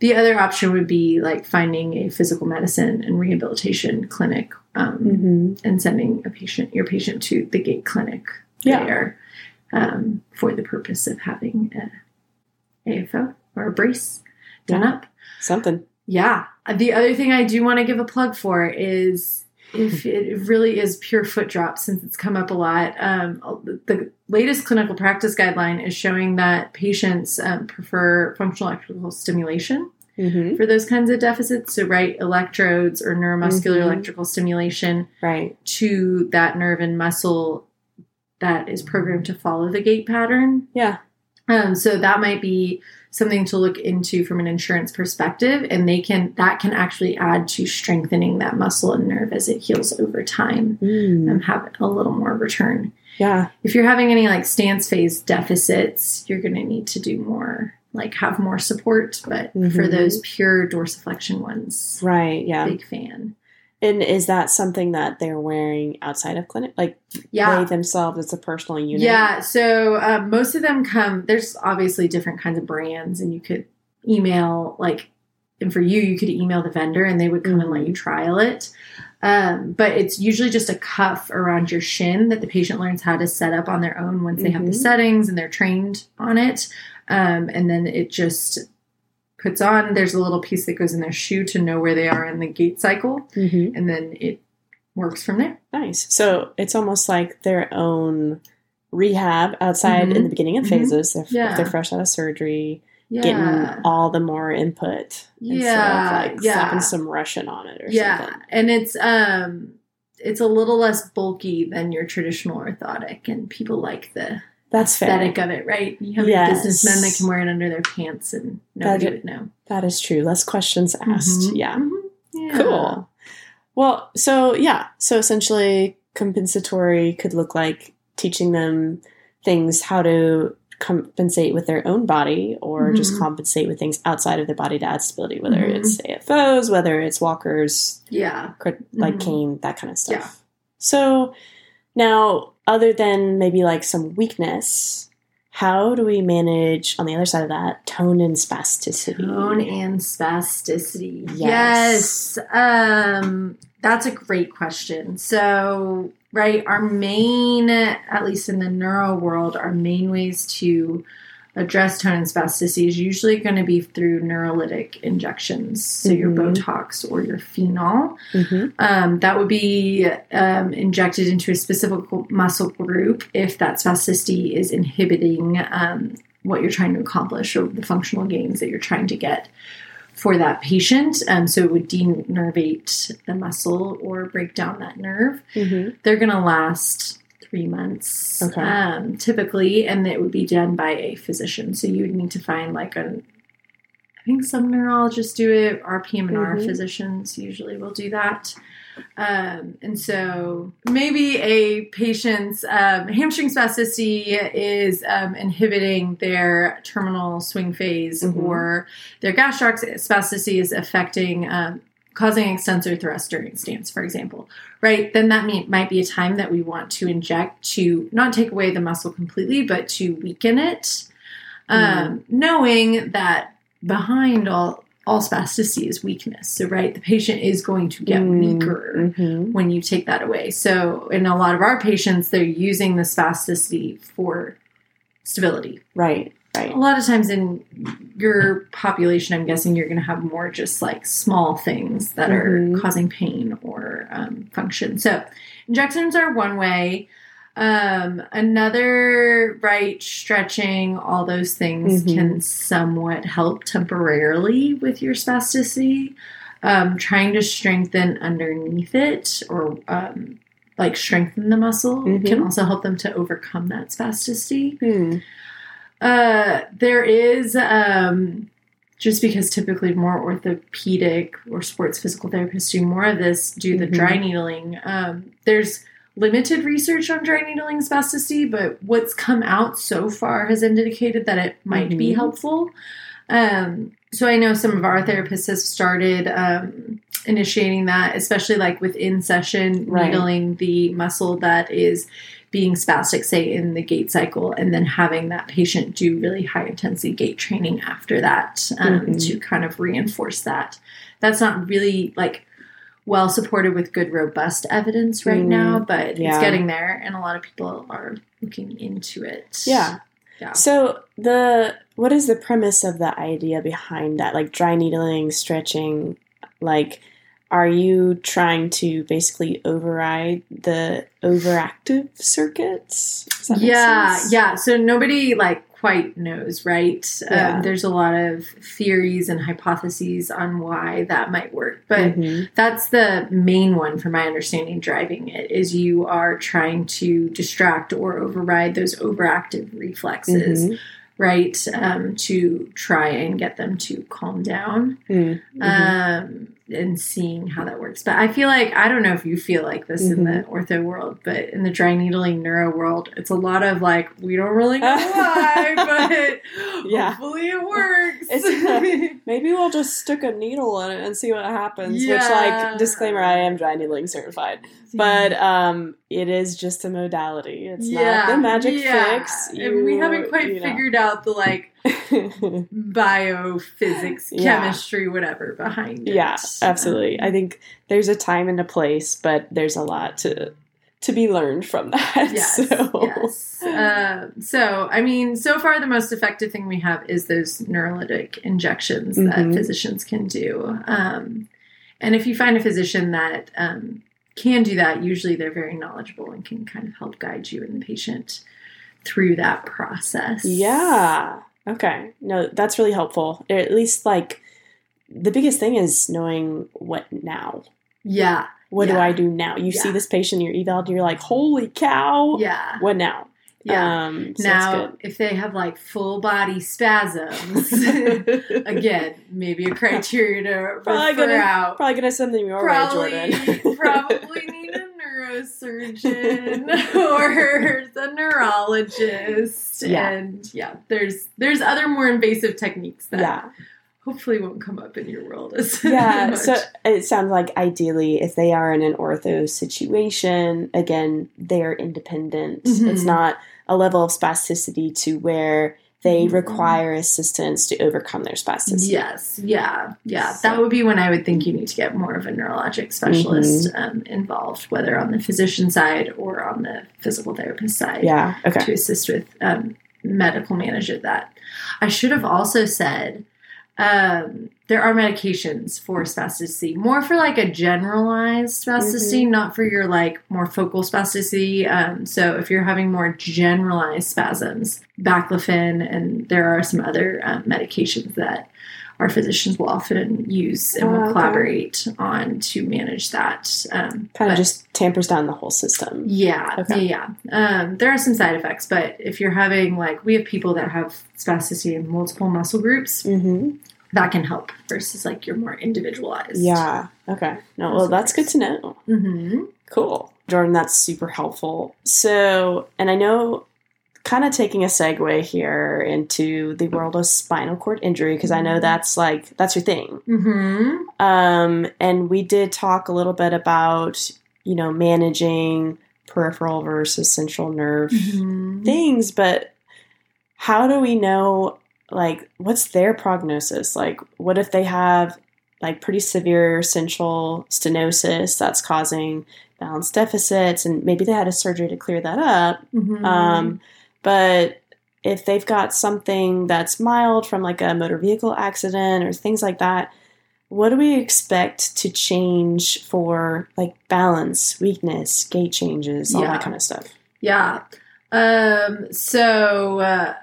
The other option would be like finding a physical medicine and rehabilitation clinic um, Mhm. and sending a patient, your patient, to the gait clinic Yeah. there um, for the purpose of having a AFO or a brace done Yeah. up. Something. Yeah. The other thing I do want to give a plug for is if it really is pure foot drop, since it's come up a lot, um, the latest clinical practice guideline is showing that patients um, prefer functional electrical stimulation hmm for those kinds of deficits. So, right, electrodes or neuromuscular Mhm. electrical stimulation Right. to that nerve and muscle that is programmed to follow the gait pattern. Yeah. Um, so that might be something to look into from an insurance perspective, and they can that can actually add to strengthening that muscle and nerve as it heals over time Mm. and have a little more return. Yeah. If you're having any like stance phase deficits, you're going to need to do more, like have more support. But for Mhm. those pure dorsiflexion ones, Right. Yeah. big fan. And is that something that they're wearing outside of clinic? Like Yeah, they themselves, it's a personal unit. Yeah, so um, most of them come. There's obviously different kinds of brands, and you could email like, and for you, you could email the vendor, and they would come and let you trial it. Um, but it's usually just a cuff around your shin that the patient learns how to set up on their own once they have the Mhm. settings and they're trained on it. Um, and then it just puts on. There's a little piece that goes in their shoe to know where they are in the gait cycle, hmm and then it works from there. Nice. So it's almost like their own rehab outside Mhm. in the beginning of Mhm. phases. If, Yeah. if they're fresh out of surgery, Yeah. getting all the more input instead Yeah, of like yeah. slapping some Russian on it or yeah something. and it's um it's a little less bulky than your traditional orthotic and people like the That's fair. aesthetic of it right you have Yes. businessmen that can wear it under their pants and nobody That- would know That is true. Less questions asked. Mhm, Yeah. mhm, yeah. Cool. Well, so yeah, so essentially compensatory could look like teaching them things how to compensate with their own body or just Mhm. compensate with things outside of their body to add stability, whether Mhm. it's AFOs, whether it's walkers, yeah like Mhm. cane, that kind of stuff. Yeah. So now, other than maybe like some weakness, how do we manage on the other side of that tone and spasticity? tone and spasticity Yes. yes um that's a great question so right our main at least in the neuro world our main ways to address tone and spasticity is usually going to be through neurolytic injections so your Mhm. botox or your phenol Mhm. um, that would be um, injected into a specific muscle group if that spasticity is inhibiting um, what you're trying to accomplish or the functional gains that you're trying to get for that patient. Um, so it would denervate the muscle or break down that nerve. Mhm. They're going to last three months Okay. um, typically, and it would be done by a physician. So you would need to find like a, I think some neurologists do it. Our PM&R Mhm. physicians usually will do that. Um, and so maybe a patient's um, hamstring spasticity is um, inhibiting their terminal swing phase, Mhm. or their gastroc spasticity is affecting, um, causing extensor thrust during stance, for example. Right? Then that mean, might be a time that we want to inject to not take away the muscle completely, but to weaken it. Um, knowing that behind all all spasticity is weakness. So, right, the patient is going to get weaker Mhm. when you take that away. So, in a lot of our patients, they're using the spasticity for stability. Right. Right. A lot of times in your population, I'm guessing you're going to have more just like small things that Mhm. are causing pain or um, function. So, injections are one way. Um, another, right, stretching, all those things Mhm. can somewhat help temporarily with your spasticity. Um, trying to strengthen underneath it or um, like strengthen the muscle Mhm. can also help them to overcome that spasticity. Hmm. Uh, there is um, just because typically more orthopedic or sports physical therapists do more of this, do the Mhm. dry needling. Um, there's limited research on dry needling spasticity, but what's come out so far has indicated that it might be Mhm. helpful. Um, so I know some of our therapists have started um, initiating that, especially like within session Right. needling the muscle that is being spastic, say in the gait cycle, and then having that patient do really high intensity gait training after that um, Mhm. to kind of reinforce that. That's not really like well supported with good, robust evidence right Mm, now, but it's getting there, and a lot of people are looking into it. Yeah. Yeah. So the what is the premise of the idea behind that? Like dry needling, stretching, like are you trying to basically override the overactive circuits? Does that make yeah yeah so nobody like quite knows right Yeah. um, there's a lot of theories and hypotheses on why that might work but Mhm. that's the main one from my understanding driving it is you are trying to distract or override those overactive reflexes Mhm. right um, to try and get them to calm down Mhm. um, and seeing how that works. But I feel like I don't know if you feel like this in the Mm-hmm. ortho world, but in the dry needling neuro world, it's a lot of like we don't really know why, but Yeah. hopefully it works. It's- Maybe we'll just stick a needle in it and see what happens. Which, like, disclaimer: I am dry needling certified, but um, it is just a modality. It's not the magic yeah. fix. and we haven't quite you know. figured out the like biophysics, Yeah. chemistry, whatever behind it. yeah, absolutely. I think there's a time and a place, but there's a lot to to be learned from that. Yes. so. Yes. Um, so, I mean, so far the most effective thing we have is those neurolytic injections that Mhm. physicians can do. Um, and if you find a physician that um, can do that, usually they're very knowledgeable and can kind of help guide you and the patient through that process. Yeah. Okay. No, that's really helpful. At least like the biggest thing is knowing what now. Yeah. What do I do now? You see this patient, you're eval, and you're like, holy cow. Yeah. What now? Yeah. Um, so now, if they have like full body spasms, again, maybe a criteria to Probably refer gonna- out. Probably gonna send them your way, Jordan. probably need a neurosurgeon or a neurologist Yeah. and yeah there's there's other more invasive techniques that yeah. hopefully won't come up in your world as Yeah. much. So it sounds like ideally, if they are in an ortho situation, again, they're independent. Mhm. It's not a level of spasticity to where they Mhm. require assistance to overcome their spasticity. yes yeah yeah So- that would be when i would think you need to get more of a neurologic specialist Mm-hmm. um, involved whether on the physician side or on the physical therapist side Yeah. Okay. to assist with um, medical management that. I should have also said um, there are medications for spasticity, more for like a generalized spasticity, Mm-hmm. not for your like more focal spasticity. Um, so if you're having more generalized spasms, baclofen, and there are some other um, medications that our physicians will often use and Oh, will okay. collaborate on to manage that. Um, Kind of just tampers down the whole system. yeah, Okay. yeah. Um, there are some side effects, but if you're having like we have people that have spasticity in multiple muscle groups, Mm-hmm. That can help versus like your more individualized. Yeah. Okay. No, well, that's good to know. Mm-hmm. Cool. Jordan, that's super helpful. So, and I know kind of taking a segue here into the world of spinal cord injury because I know that's like that's your thing. Mm-hmm. Um, and we did talk a little bit about you know managing peripheral versus central nerve Mm-hmm. things, but how do we know like what's their prognosis? Like, what if they have like pretty severe central stenosis that's causing balance deficits, and maybe they had a surgery to clear that up? Mhm. Um, but if they've got something that's mild from like a motor vehicle accident or things like that, what do we expect to change for like balance, weakness, gait changes, all Yeah. that kind of stuff? Yeah. Um, so uh,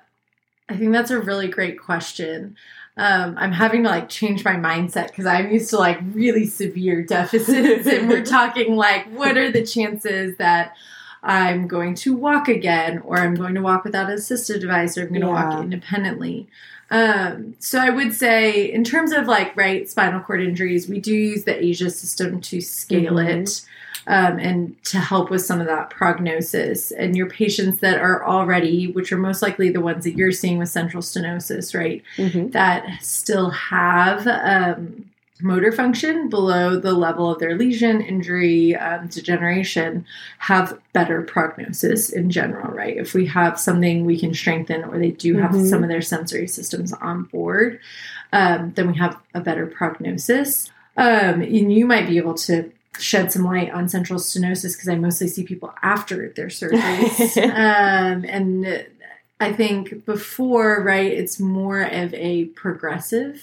I think that's a really great question. Um, I'm having to like change my mindset because I'm used to like really severe deficits, and we're talking like, what are the chances that I'm going to walk again, or I'm going to walk without an assistive device, or I'm going to Yeah. walk independently? Um, so I would say, in terms of like right spinal cord injuries, we do use the ASIA system to scale Mhm. it um, and to help with some of that prognosis. And your patients that are already, which are most likely the ones that you're seeing with central stenosis, right, Mm-hmm. that still have um, motor function below the level of their lesion, injury, um, degeneration, have better prognosis in general, right? If we have something we can strengthen, or they do have Mhm. some of their sensory systems on board, um, then we have a better prognosis. Um, and you might be able to shed some light on central stenosis because I mostly see people after their surgeries. um, and I think before, right, it's more of a progressive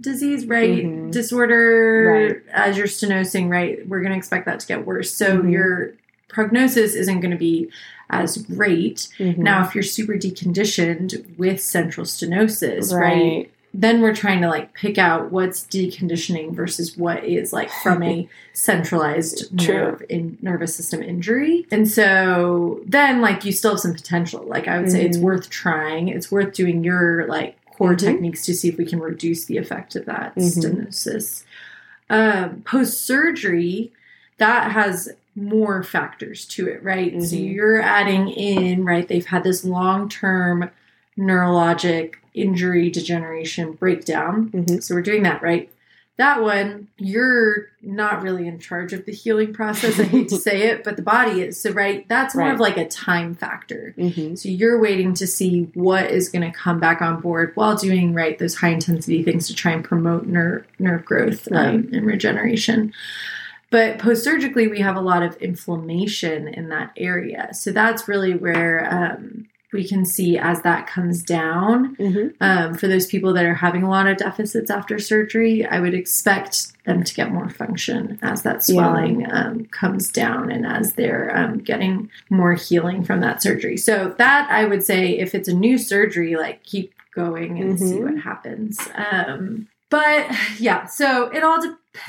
disease, right? Mhm. Disorder as you're stenosing, right? We're going to expect that to get worse. So Mhm. your prognosis isn't going to be as great. Mhm. Now, if you're super deconditioned with central stenosis, right? right. Then we're trying to like pick out what's deconditioning versus what is like from a centralized nerve in nervous system injury. And so then like you still have some potential. Like I would say it's Mhm. worth trying. It's worth doing your like core Mhm. techniques to see if we can reduce the effect of that Mhm. stenosis. Um, Post surgery, that has more factors to it, right? So Mhm. you're adding in, right? They've had this long term neurologic injury, degeneration, breakdown. Mhm. So we're doing that, right? That one, you're not really in charge of the healing process. I hate to say it, but the body is. So, right, that's more Right. of like a time factor. Mhm. So you're waiting to see what is going to come back on board while doing right those high intensity things to try and promote nerve nerve growth um, and regeneration. But post surgically, we have a lot of inflammation in that area. So that's really where um, we can see as that comes down. Mhm. Um, for those people that are having a lot of deficits after surgery, I would expect them to get more function as that Yeah. swelling um, comes down and as they're um, getting more healing from that surgery. So that I would say, if it's a new surgery, like keep going and see Mhm. what happens. Um, but yeah, so it all depends.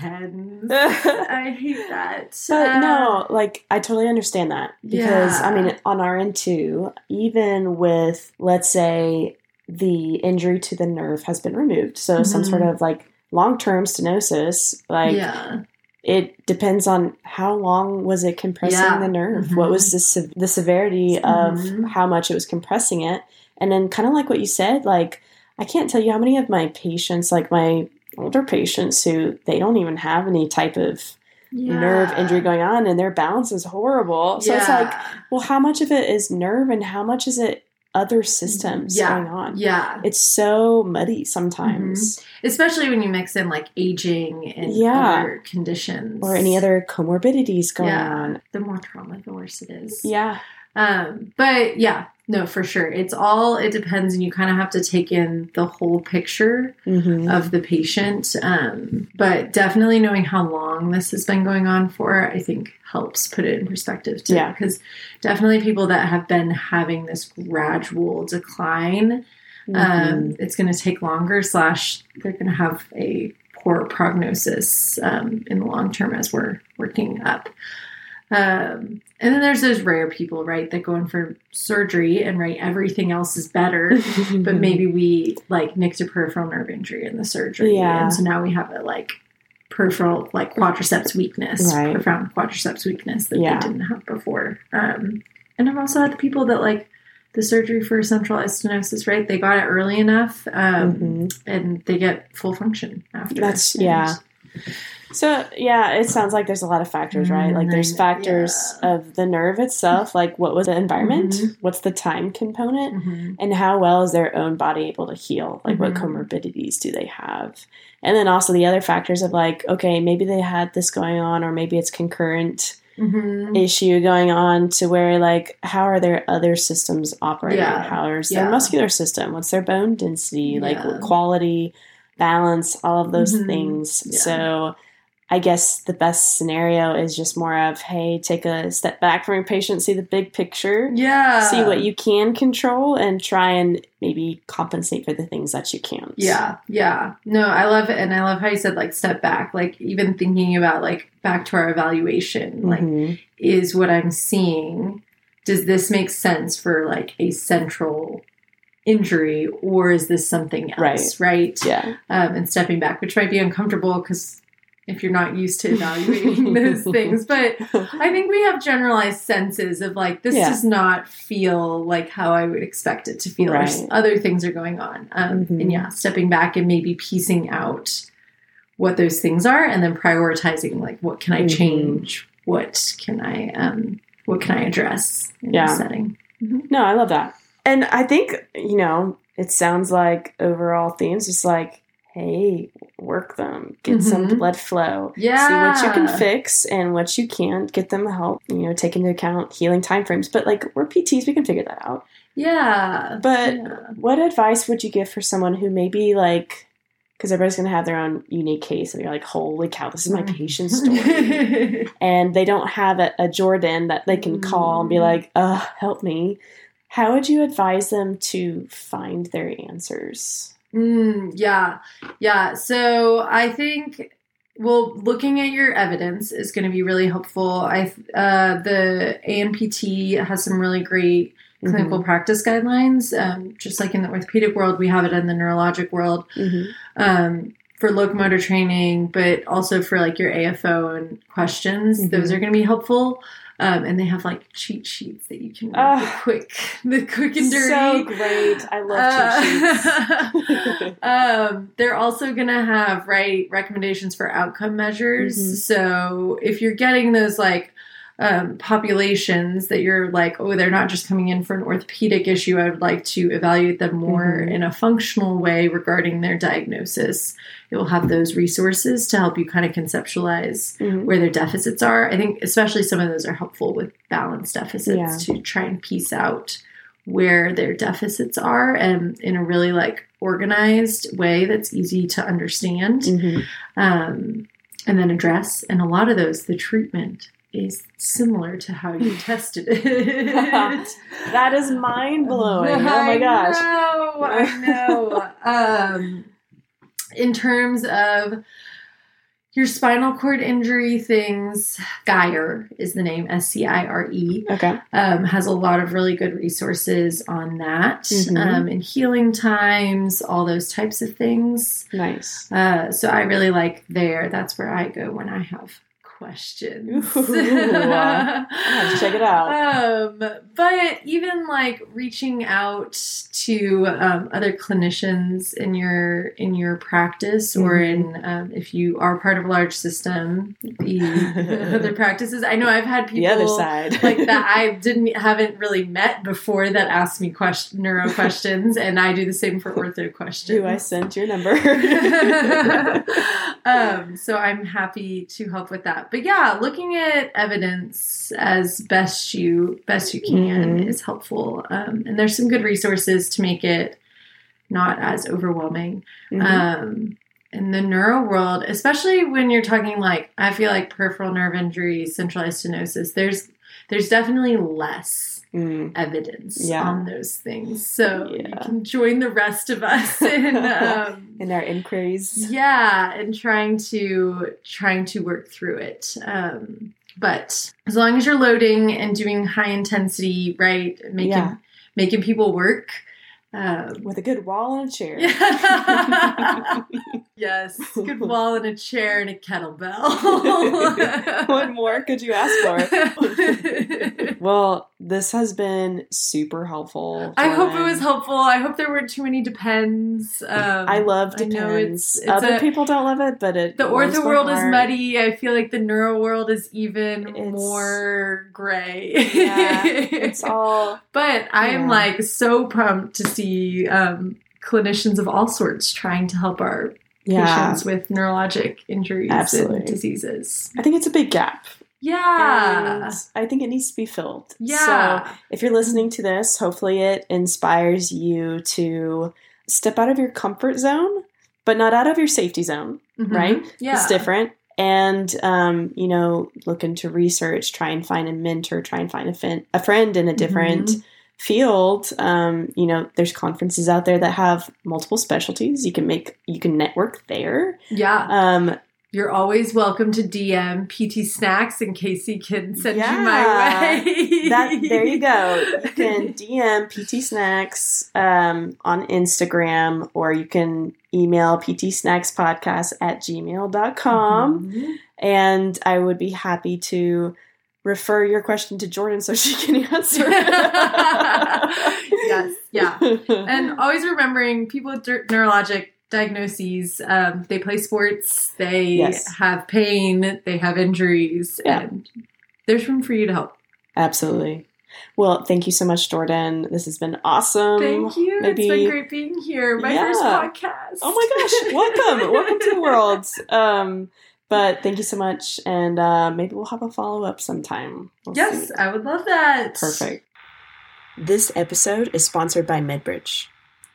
I hate that. But Uh, no, like I totally understand that because I mean, on our end too, even with let's say the injury to the nerve has been removed, so some Mhm. sort of like long term stenosis, like yeah, it depends on how long was it compressing Yeah. the nerve, Mhm. what was the se- the severity Mhm. of how much it was compressing it, and then kind of like what you said, like I can't tell you how many of my patients, like my older patients, who they don't even have any type of nerve injury going on and their balance is horrible. So it's like, well, how much of it is nerve and how much is it other systems Yeah. going on? yeah. It's so muddy sometimes. especially when you mix in like aging and Yeah. other conditions Or any other comorbidities going yeah on. the more trauma the worse it is Yeah. um but yeah no for sure it's all it depends and you kind of have to take in the whole picture hmm of the patient um but definitely knowing how long this has been going on for i think helps put it in perspective too Yeah. because definitely people that have been having this gradual decline Mm-hmm. um, it's going to take longer slash they're going to have a poor prognosis um, in the long term as we're working up Um, and then there's those rare people, right, that go in for surgery and right everything else is better, but maybe we like nicked a peripheral nerve injury in the surgery, Yeah. and so now we have a like peripheral like quadriceps weakness, Right. profound quadriceps weakness that Yeah. they didn't have before. Um, and I've also had the people that like the surgery for centralized stenosis, right? They got it early enough, um, Mhm. and they get full function after. That's- And- yeah. So yeah, it sounds like there's a lot of factors, right? Like there's Mm, factors yeah. of the nerve itself, like what was the environment, Mhm. what's the time component, Mhm. and how well is their own body able to heal? Like what Mhm. comorbidities do they have? And then also the other factors of like, okay, maybe they had this going on, or maybe it's concurrent Mhm. issue going on to where like how are their other systems operating? Yeah. How is Yeah. their muscular system? What's their bone density? Like Yeah. quality, balance, all of those Mhm. things. So I guess the best scenario is just more of, hey, take a step back from your patient, see the big picture, Yeah. see what you can control, and try and maybe compensate for the things that you can't. Yeah, yeah. No, I love it. And I love how you said like step back. Like even thinking about like back to our evaluation, like Mhm. is what I'm seeing, does this make sense for like a central injury or is this something else? Right. yeah. Um, and stepping back, which might be uncomfortable because if you're not used to evaluating those things, but I think we have generalized senses of like this Yeah. does not feel like how I would expect it to feel. Right. Other things are going on, um, Mhm. and yeah, stepping back and maybe piecing out what those things are, and then prioritizing like what can I Mhm. change, what can I um, what can I address in Yeah. this setting. No, I love that. And I think, you know, it sounds like overall themes just like, hey, work them, get some Mhm. blood flow. Yeah, See what you can fix and what you can't. Get them help. You know, take into account healing timeframes. But like we're PTs, we can figure that out. Yeah, But yeah. what advice would you give for someone who maybe like, because everybody's going to have their own unique case, and you're like, holy cow, this is my Mm. patient's story, and they don't have a, a Jordan that they can call and be Mm. like, uh, help me. How would you advise them to find their answers? Mm, yeah, yeah. So I think well, looking at your evidence is going to be really helpful. I uh, the ANPT has some really great clinical practice guidelines. Um, just like in the orthopedic world, we have it in the neurologic world Mhm. um, for locomotor training, but also for like your AFO and questions. Mhm. Those are going to be helpful. Um, and they have like cheat sheets that you can read the Ah. quick, the quick and dirty. So great. I love cheat Uh, sheets. um, they're also going to have right recommendations for outcome measures. Mhm. So if you're getting those like um, populations that you're like, oh, they're not just coming in for an orthopedic issue, I would like to evaluate them more Mhm. in a functional way regarding their diagnosis. It will have those resources to help you kind of conceptualize Mhm. where their deficits are. I think especially some of those are helpful with balance deficits Yeah. to try and piece out where their deficits are and in a really like organized way that's easy to understand Mhm. um, and then address. And a lot of those, the treatment is similar to how you tested it. That is mind blowing. Oh my gosh. I know. I know. um, in terms of your spinal cord injury things, SCIRE is the name, S C I R E, Okay. um, has a lot of really good resources on that, Mhm. um, and healing times, all those types of things. Nice. Uh, so I really like there. That's where I go when I have questions. Ooh. I'll have to check it out. Um, but even like reaching out to um, other clinicians in your in your practice, or Mm-hmm. in um, if you are part of a large system, the other practices. I know I've had people the other side. like that I didn't haven't really met before that ask me question neuro questions, and I do the same for ortho questions. Who I sent your number. um, so I'm happy to help with that. But yeah, looking at evidence as best you best you can Mhm. is helpful. Um, and there's some good resources to make it not as overwhelming. Mhm. Um, in the neuro world, especially when you're talking like I feel like peripheral nerve injury, centralized stenosis, there's there's definitely less Mm. evidence Yeah. on those things. So you can join the rest of us in um, In our inquiries. yeah, and trying to trying to work through it. Um, But as long as you're loading and doing high intensity, right, making Yeah. making people work. Um, With a good wall and a chair. yes, good wall and a chair and a kettlebell. what more could you ask for? Well, this has been super helpful. I hope it was helpful. I hope there weren't too many depends. Um, I love I know depends. it's- it's Other a- people don't love it, but it the ortho world is muddy. I feel like the neuro world is even It's- more gray. Yeah, It's all but I am Yeah. like so pumped to see um, clinicians of all sorts trying to help our yeah. patients with neurologic injuries Absolutely. and diseases. I think it's a big gap. Yeah. And I think it needs to be filled. So Yeah. if you're listening to this, hopefully it inspires you to step out of your comfort zone, but not out of your safety zone, Mhm. right? Yeah. It's different. And, um, you know, look into research, try and find a mentor, try and find a, fin- a friend in a different Mhm. Field. Um, you know, there's conferences out there that have multiple specialties. You can make, you can network there. Yeah. Um, You're always welcome to DM PT Snacks and Casey can send Yeah. you my way. that there you go. You can DM PT Snacks um, on Instagram, or you can email ptsnackspodcast at gmail.com. Mhm. And I would be happy to refer your question to Jordan so she can answer. yes, yeah. And always remembering people with neurologic diagnoses, um, they play sports, they Yes. have pain, they have injuries, Yeah. and there's room for you to help. Absolutely. Well, thank you so much, Jordan. This has been awesome. Thank you. maybe- It's been great being here. My first podcast. Oh my gosh, welcome. welcome to the world. Um, but thank you so much. And uh, maybe we'll have a follow up sometime. We'll Yes, see. I would love that. Perfect. This episode is sponsored by MedBridge.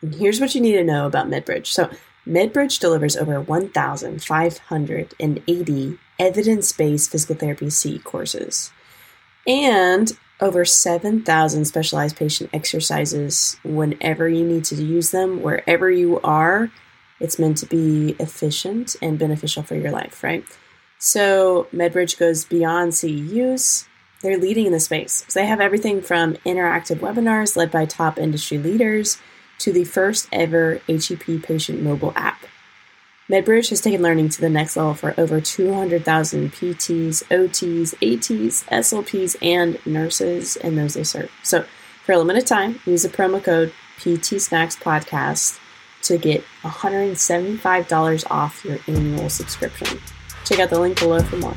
And here's what you need to know about MedBridge. So, MedBridge delivers over 1,580 evidence based physical therapy C courses and over 7,000 specialized patient exercises whenever you need to use them, wherever you are. It's meant to be efficient and beneficial for your life, right? So, MedBridge goes beyond CEUs they're leading in the space. So they have everything from interactive webinars led by top industry leaders to the first ever HEP patient mobile app. MedBridge has taken learning to the next level for over 200,000 PTs, OTs, ATs, SLPs, and nurses and those they serve. So for a limited time, use the promo code PT Snacks Podcast to get $175 off your annual subscription. Check out the link below for more.